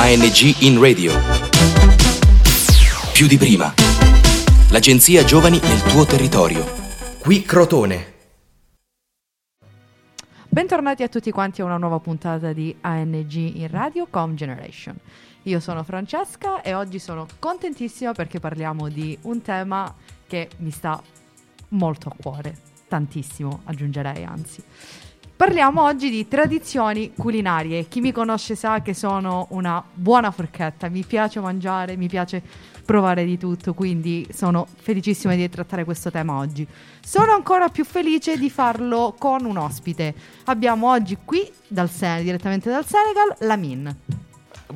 ANG in radio. Più di prima. L'agenzia Giovani nel tuo territorio. Qui Crotone. Bentornati a tutti quanti a una nuova puntata di ANG in radio Com Generation. Io sono Francesca e oggi sono contentissima perché parliamo di un tema che mi sta molto a cuore, tantissimo aggiungerei anzi. Parliamo oggi di tradizioni culinarie. Chi mi conosce sa che sono una buona forchetta, mi piace mangiare, mi piace provare di tutto, quindi sono felicissima di trattare questo tema oggi. Sono ancora più felice di farlo con un ospite. Abbiamo oggi qui dal Sen- direttamente dal Senegal Lamin.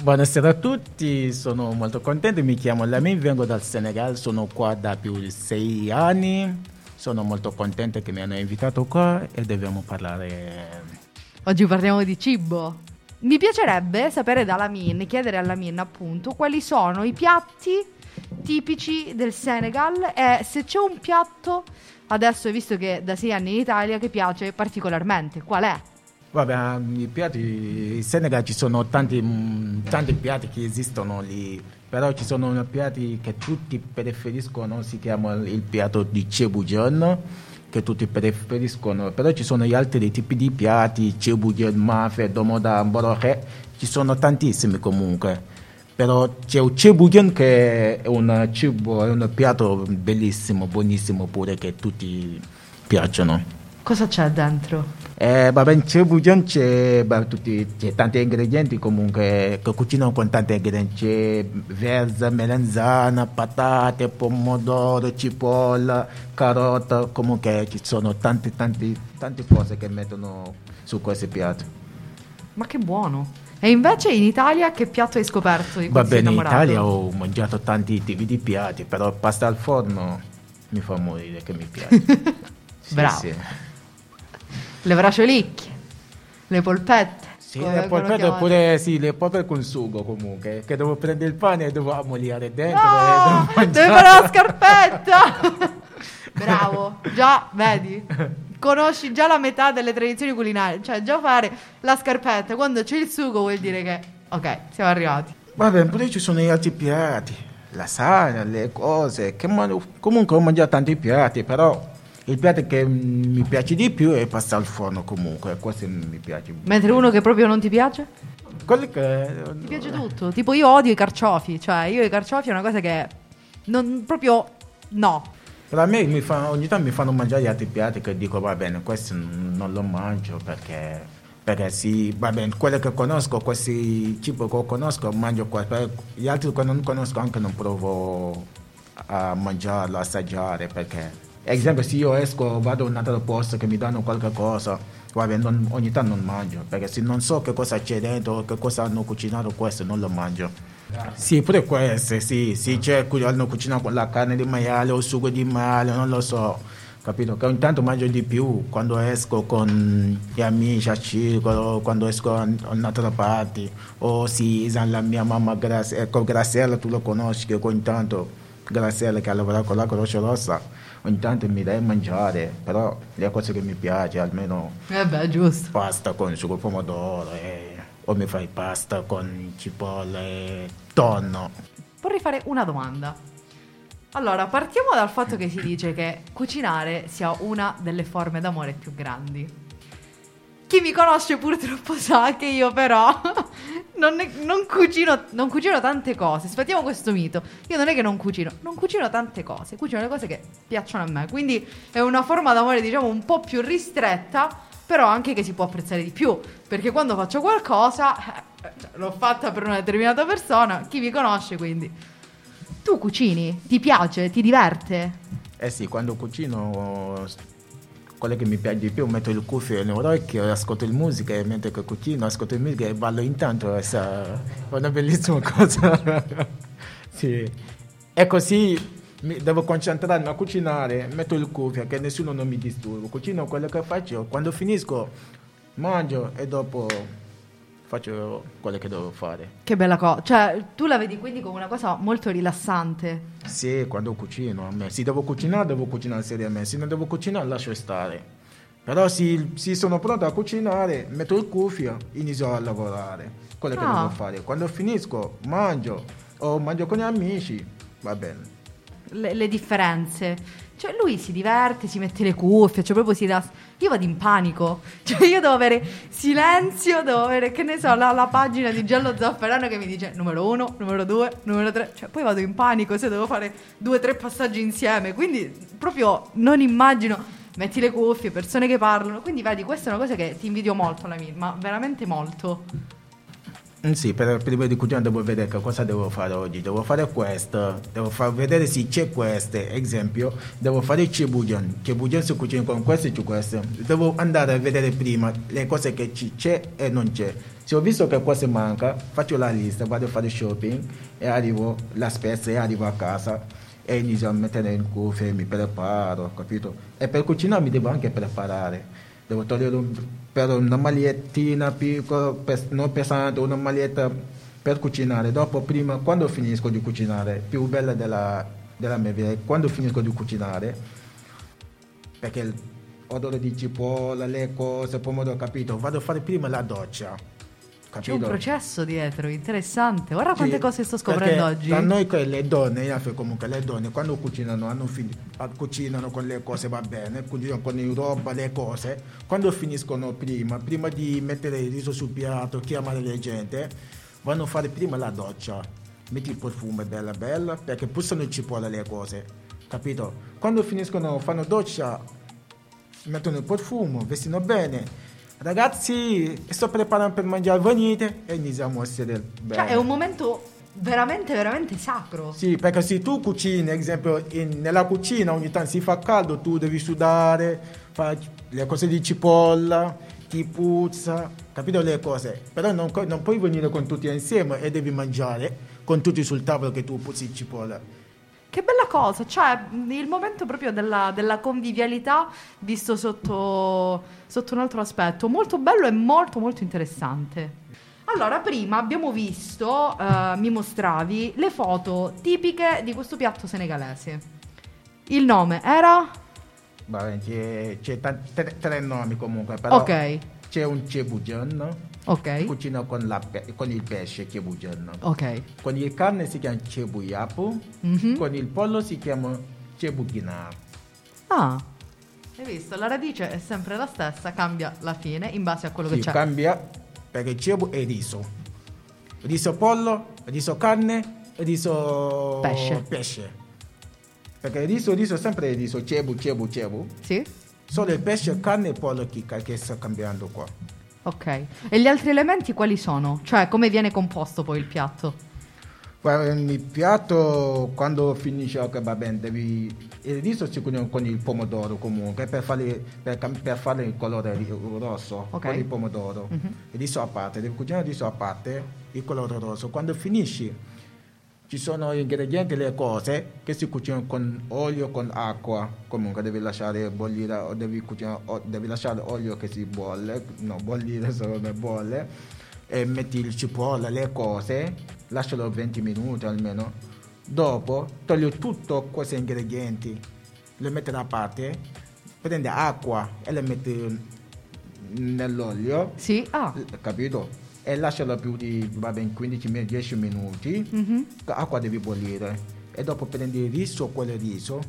Buonasera a tutti, sono molto contento, mi chiamo Lamin, vengo dal Senegal, sono qua da più di sei anni, sono molto contento che mi hanno invitato qua e dobbiamo parlare... Oggi parliamo di cibo. Mi piacerebbe sapere da Lamin, chiedere a Lamin appunto, quali sono i piatti tipici del Senegal e se c'è un piatto, adesso visto che da sei anni in Italia, che piace particolarmente, qual è? Vabbè, i piatti, in Senegal ci sono tanti, mm, tanti piatti che esistono lì, però ci sono piatti che tutti preferiscono, si chiama il piatto di cebugion, che tutti preferiscono, però ci sono gli altri tipi di piatti, cebugion, mafe, domoda, boroche, ci sono tantissimi comunque, però c'è il cebugion che è un cibo, è un piatto bellissimo, buonissimo pure che tutti piacciono. Cosa c'è dentro? Eh, vabbè, in cebugion c'è, c'è tanti ingredienti comunque che cucinano con tanti ingredienti, c'è verza, melanzana, patate, pomodoro, cipolla, carota, comunque ci sono tante, tante, tante cose che mettono su questi piatti. Ma che buono! E invece in Italia che piatto hai scoperto di Va bene, in? Italia ho mangiato tanti tipi di piatti, però pasta al forno mi fa morire che mi piace. Sì, Bravo. Sì. Le braciolicchie, le polpette. Sì, come le polpette oppure sì, le polpette con sugo comunque, che devo prendere il pane e devo ammoliare dentro No, e devo deve mangiare. fare la scarpetta. Bravo, già, vedi? Conosci già la metà delle tradizioni culinarie, cioè già fare la scarpetta quando c'è il sugo vuol dire che ok, siamo arrivati. Vabbè, pure ci sono gli altri piatti, lasagna, le cose, che man- comunque ho mangiato tanti piatti, però il piatto che mi piace di più è pasta al forno comunque, questo mi piace. Mentre uno che proprio non ti piace? Quello che... Ti piace tutto. Tipo io odio i carciofi, cioè io i carciofi è una cosa che non proprio no. Per a me mi fa- ogni tanto mi fanno mangiare gli altri piatti che dico va bene, questo non lo mangio perché, perché sì, va bene, quelli che conosco, questi cibi che conosco mangio qua, però gli altri che non conosco anche non provo a mangiarlo, assaggiare perché, ad esempio se io esco, vado in un altro posto che mi danno qualche cosa, va bene, non- ogni tanto non mangio perché se non so che cosa c'è dentro, che cosa hanno cucinato questo, non lo mangio. Sì, pure queste, sì, sì, c'è cui hanno cucinato con la carne di maiale o il sugo di maiale, non lo so, capito? Che ogni tanto mangio di più quando esco con gli amici a circolo, quando esco a un'altra parte, o si la mia mamma ecco, Graziella, tu lo conosci, che ogni tanto Graziella che ha lavorato con la Croce Rossa, ogni tanto mi dai a mangiare, però le cose che mi piace, almeno Eh beh, giusto. pasta con sugo pomodoro eh, o mi fai pasta con cipolla e tonno. Vorrei fare una domanda. Allora, partiamo dal fatto che si dice che cucinare sia una delle forme d'amore più grandi. Chi mi conosce purtroppo sa che io però non, ne- non cucino, non cucino tante cose. Sfattiamo questo mito. Io non è che non cucino, non cucino tante cose, cucino le cose che piacciono a me. Quindi è una forma d'amore, diciamo, un po' più ristretta, però anche che si può apprezzare di più. Perché quando faccio qualcosa, eh, cioè, l'ho fatta per una determinata persona, chi mi conosce quindi. Tu cucini? Ti piace? Ti diverte? Eh sì, quando cucino, quello che mi piace di più, metto il cuffio nell'orecchio, ascolto il musica e mentre cucino, ascolto il musica e ballo intanto, è una bellissima cosa. sì. E così mi devo concentrarmi a cucinare, metto il cuffio che nessuno non mi disturba, cucino quello che faccio, quando finisco mangio e dopo faccio quello che devo fare. Che bella cosa. Cioè, tu la vedi quindi come una cosa molto rilassante. Sì, quando cucino, a me. Se devo cucinare, devo cucinare seriamente. Se non devo cucinare, lascio stare. Però se, se sono pronto a cucinare, metto il cuffio, inizio a lavorare. Quello che Ah. devo fare. Quando finisco, mangio o mangio con gli amici, va bene. Le, le differenze. Cioè, lui si diverte, si mette le cuffie, cioè proprio si dà. Io vado in panico. Cioè, io devo avere silenzio, devo avere, che ne so, la, la pagina di Giallo Zafferano che mi dice numero uno, numero due, numero tre. Cioè, poi vado in panico se devo fare due o tre passaggi insieme. Quindi, proprio non immagino. Metti le cuffie, persone che parlano. Quindi, vedi, questa è una cosa che ti invidio molto, la mia, ma veramente molto. Mm, Sì, per, prima di cucinare devo vedere che cosa devo fare oggi. Devo fare questo, devo far vedere se c'è questo. Esempio, devo fare il cebujan. Cebujan si cucina con questo e questo. Devo andare a vedere prima le cose che ci c'è e non c'è. Se ho visto che questo manca, faccio la lista, vado a fare shopping e arrivo la spesa e arrivo a casa e inizio a mettere in cuffie, mi preparo, capito? E per cucinare mi devo anche preparare. Devo togliere un, per una magliettina piccola, non pesante, una maglietta per cucinare. Dopo, prima, quando finisco di cucinare, più bella della, della mia vita, quando finisco di cucinare, perché l'odore di cipolla, le cose, pomodoro, capito? Vado a fare prima la doccia. C'è un capito? processo dietro, interessante. Guarda quante Sì, cose sto scoprendo oggi. Da noi le donne, in Africa comunque le donne quando cucinano, hanno fini- ah, cucinano con le cose va bene, cucinano con il roba, le cose, quando finiscono prima, prima di mettere il riso sul piatto, chiamare le gente, vanno a fare prima la doccia, metti il profumo bella bella, perché pussano il cipolla le cose, capito? Quando finiscono, fanno doccia, mettono il profumo, vestino bene. Ragazzi, sto preparando per mangiare, venite e iniziamo a essere bene. Cioè, è un momento veramente, veramente sacro. Sì, perché se tu cucini, ad esempio, in- nella cucina ogni tanto si fa caldo, tu devi sudare, fai le cose di cipolla, ti puzza, capito le cose? Però non, non puoi venire con tutti insieme e devi mangiare con tutti sul tavolo che tu puzzi cipolla. Che bella cosa, cioè il momento proprio della, della convivialità visto sotto, sotto un altro aspetto, molto bello e molto molto interessante. Allora, prima abbiamo visto, eh, mi mostravi, le foto tipiche di questo piatto senegalese. Il nome era? Vabbè, c'è, c'è tanti- tre, tre nomi comunque, però Ok, c'è un cebujan, ok, cucina con, la con il pesce cebujan. ok. Con il carne si chiama cebuyapu, Mhm. con il pollo si chiama cebughina. Ah, hai visto? La radice è sempre la stessa, cambia la fine in base a quello Sì, che c'è. cambia perché cebu è riso. Riso pollo, riso carne, riso Pesce. Perché il riso, riso sempre riso, cebu, cebu, cebu. Sì? Solo il pesce, carne e pollo che, che sta cambiando qua. Ok. E gli altri elementi quali sono? Cioè, come viene composto poi il piatto? Guarda, Il piatto quando finisce, ok, va bene, devi... Il riso si cucina con il pomodoro comunque, per fare, per, per fare il colore rosso, Ok. con il pomodoro. Mhm. Il riso a parte, devi cucinare il riso a parte, il colore rosso. Quando finisci, ci sono gli ingredienti, le cose che si cucinano con olio, con acqua. Comunque devi lasciare bollire, o devi, cucinare, o devi lasciare olio che si bolle, no, bollire solo ne bolle, e metti il cipolla, le cose, lascialo 20 minuti almeno. Dopo togli tutti questi ingredienti, le metti da parte, prendi acqua e le metti nell'olio Sì? Ah. capito? E lascialo più di va bene, 15 minuti, 10 minuti, Mhm. l'acqua deve bollire e dopo prendi il riso, quel riso,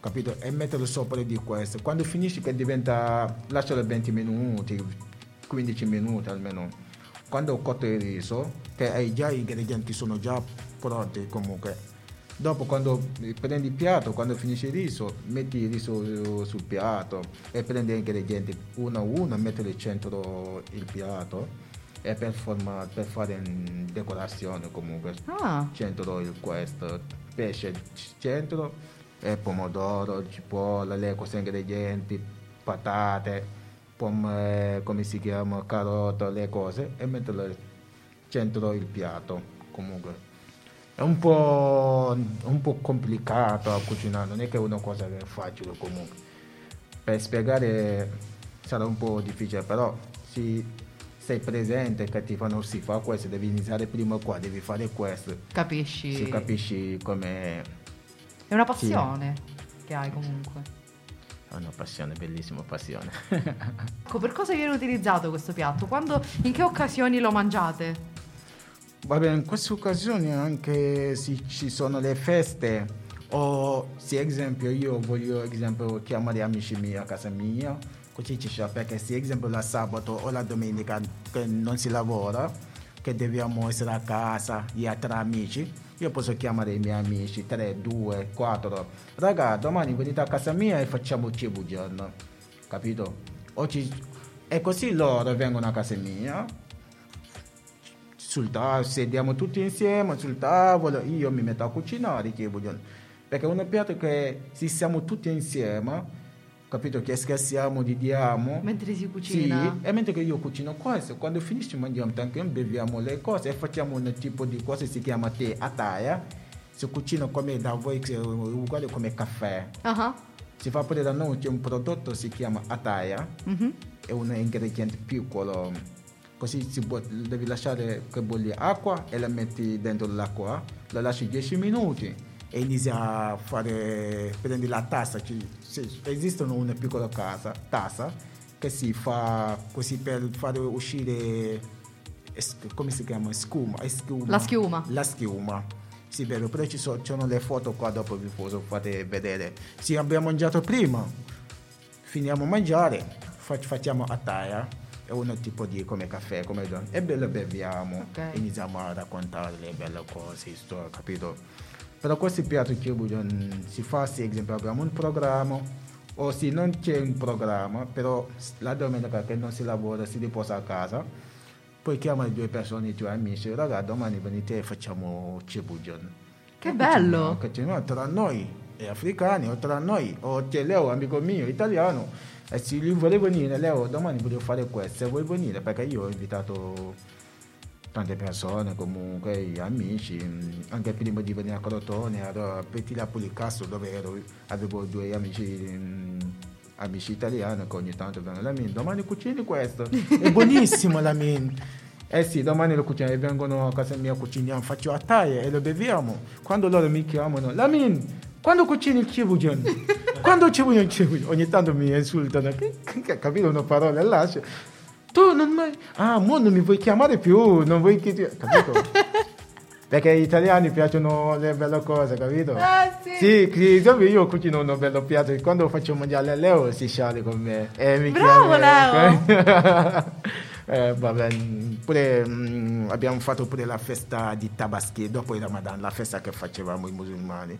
capito? E metterlo sopra di questo. Quando finisci che diventa, lascialo 20 minuti, 15 minuti almeno. Quando ho cotto il riso, che hai già gli ingredienti sono già pronti comunque. Dopo quando prendi il piatto, quando finisci il riso, metti il riso eh, sul piatto e prendi gli ingredienti uno a uno, metti al centro il piatto e per, forma- per fare decorazione comunque Ah. centro il questo pesce centro e pomodoro, cipolla, le cose ingredienti, patate, pom- eh, come si chiama, carota, le cose e metterlo al centro il piatto comunque. È un po', un po' complicato a cucinare, non è che è una cosa è facile comunque. Per spiegare sarà un po' difficile, però se sei presente che ti fanno si fa questo, devi iniziare prima qua, devi fare questo, Capisci? si capisci come... È una passione che hai comunque. È una passione, bellissima passione. ecco, per cosa viene utilizzato questo piatto? Quando, in che occasioni lo mangiate? Vabbè, in queste occasioni anche se ci sono le feste o se esempio io voglio esempio, chiamare amici miei a casa mia, così ci sa perché se esempio la sabato o la domenica che non si lavora, che dobbiamo essere a casa, io tra amici, io posso chiamare i miei amici, 3, 2, 4, raga domani venite a casa mia e facciamo cibo giorno, capito? Oggi, e così loro vengono a casa mia, sul tavolo, sediamo tutti insieme sul tavolo, io mi metto a cucinare che vogliono. Perché è piatto che se siamo tutti insieme, capito, che scherziamo, diamo. Mentre si cucina. Sì, e mentre io cucino questo, quando finisce mangiamo anche beviamo le cose e facciamo un tipo di cosa si chiama tè a taia. Si cucina come da voi, uguale come caffè. Uh-huh. Si fa pure da noi, c'è un prodotto si chiama ataia, mm-hmm. è un ingrediente piccolo così si può, devi lasciare che bolle acqua e la metti dentro l'acqua, la lasci 10 minuti e inizi a fare, prendi la tassa, ci, esiste una piccola casa, tassa che si fa così per fare uscire, come si chiama, scuma, schiuma. La schiuma. La schiuma. Sì, vero, però ci sono, ci sono le foto qua dopo vi posso fare vedere. Sì, abbiamo mangiato prima, finiamo a mangiare, facciamo a taia è un tipo di come caffè, come don. E bello beviamo, okay. iniziamo a raccontare le belle cose, storie, capito? Però questi piatti che si fa, se esempio abbiamo un programma, o se non c'è un programma, però la domenica che non si lavora si riposa a casa, poi chiama le due persone, i tuoi amici, ragazzi domani venite e facciamo cibugion. Che bello! Che tra noi e africani, o tra noi, o te Leo, amico mio, italiano, e se lui vuole venire, Leo, domani voglio fare questo, se vuoi venire, perché io ho invitato tante persone, comunque amici, anche prima di venire a Crotone, ero a Pettila Pulicastro dove ero, avevo due amici, amici italiani che ogni tanto vengono la min, domani cucini questo, è buonissimo la min. Eh sì, domani lo cuciniamo, vengono a casa mia, cuciniamo, faccio a taglia e lo beviamo. Quando loro mi chiamano, la min, quando cucini il cibo, John? Quando ci vogliono, ci vogliono. Ogni tanto mi insultano, capito una parola e lascio. Tu non mai... Ah, mo non mi vuoi chiamare più, non vuoi che ti... Capito? Perché agli italiani piacciono le belle cose, capito? Ah, sì. Sì, sì io cucino un bello piatto, quando faccio mangiare Leo si sciale con me. E mi Bravo chiama, Leo! eh, vabbè, pure mh, mm, abbiamo fatto pure la festa di Tabaschi dopo il Ramadan, la festa che facevamo i musulmani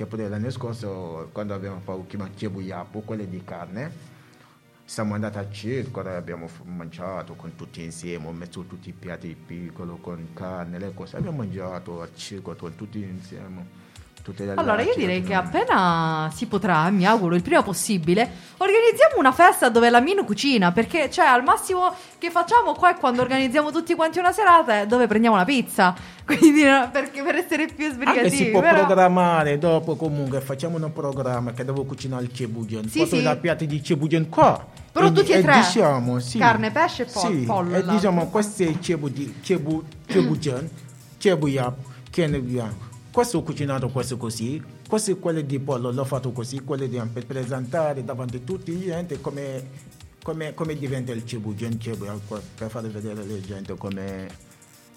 che pure l'anno scorso quando abbiamo fatto Cebu Yapu, quelle di carne, siamo andati al circo abbiamo mangiato con tutti insieme, ho messo tutti i piatti piccoli con carne, le cose, abbiamo mangiato al circo con tutti insieme. Allora io direi che appena si potrà, mi auguro il prima possibile, organizziamo una festa dove la Mino cucina, perché cioè al massimo che facciamo qua è quando organizziamo tutti quanti una serata dove prendiamo la pizza, quindi perché per essere più sbrigativi. Anche si può però... programmare dopo comunque, facciamo un programma che devo cucinare il cebugen, sì, sì. la piatti di cebugen qua. Però e, tutti e, tre, diciamo, sì, carne, pesce e pol- sì, pollo. E diciamo, questo è cebu, di, cebu, cebu yap, che ne abbiamo questo ho cucinato questo così, questo è quello di pollo, l'ho fatto così, quello di per presentare davanti a tutti la gente come, come, come diventa il cibo, per far vedere alla gente come...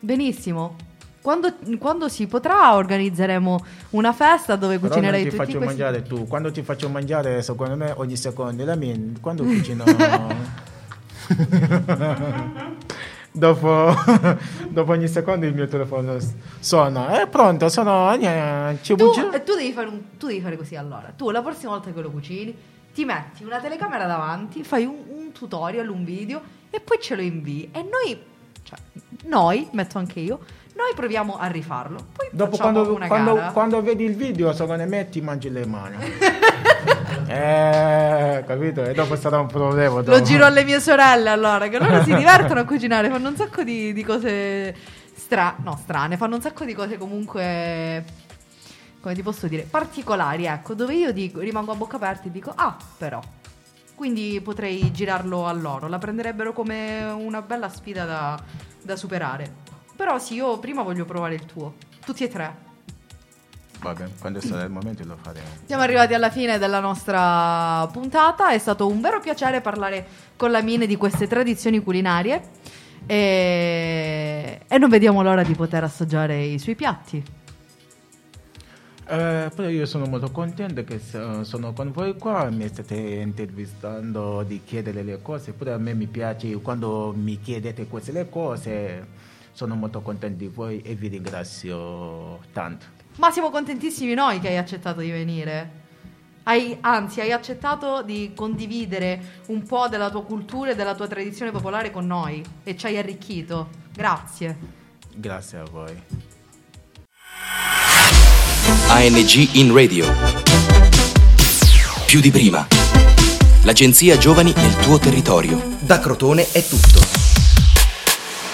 Benissimo. Quando, quando, si potrà organizzeremo una festa dove cucinerai tutti questi... ti faccio mangiare tu. Quando ti faccio mangiare, secondo me, ogni secondo, la mia, quando cucino... dopo, dopo, ogni secondo il mio telefono suona. È pronto, sono... Eh, tu, tu, devi fare un, tu devi fare così allora. Tu la prossima volta che lo cucini ti metti una telecamera davanti, fai un, un tutorial, un video e poi ce lo invii. E noi, cioè, noi, metto anche io, noi proviamo a rifarlo. Poi Dopo quando, quando, quando, vedi il video, secondo me ti mangi le mani. eh, capito? E dopo sarà un problema. Dopo. Lo giro alle mie sorelle allora, che loro si divertono a cucinare, fanno un sacco di, di cose stra- no, strane, fanno un sacco di cose comunque come ti posso dire, particolari, ecco, dove io dico, rimango a bocca aperta e dico, ah, però. Quindi potrei girarlo a loro, la prenderebbero come una bella sfida da, da superare. Però sì, io prima voglio provare il tuo. Tutti e tre. Vabbè, quando sarà il momento lo faremo. Siamo arrivati alla fine della nostra puntata, è stato un vero piacere parlare con la Mine di queste tradizioni culinarie e, e non vediamo l'ora di poter assaggiare i suoi piatti. Eh, però io sono molto contento che so- sono con voi qua, mi state intervistando di chiedere le cose, pure a me mi piace quando mi chiedete queste le cose, sono molto contento di voi e vi ringrazio tanto. Ma siamo contentissimi noi che hai accettato di venire. Hai, anzi, hai accettato di condividere un po' della tua cultura e della tua tradizione popolare con noi e ci hai arricchito. Grazie. Grazie a voi. ANG in radio. Più di prima. L'agenzia Giovani nel tuo territorio. Da Crotone è tutto.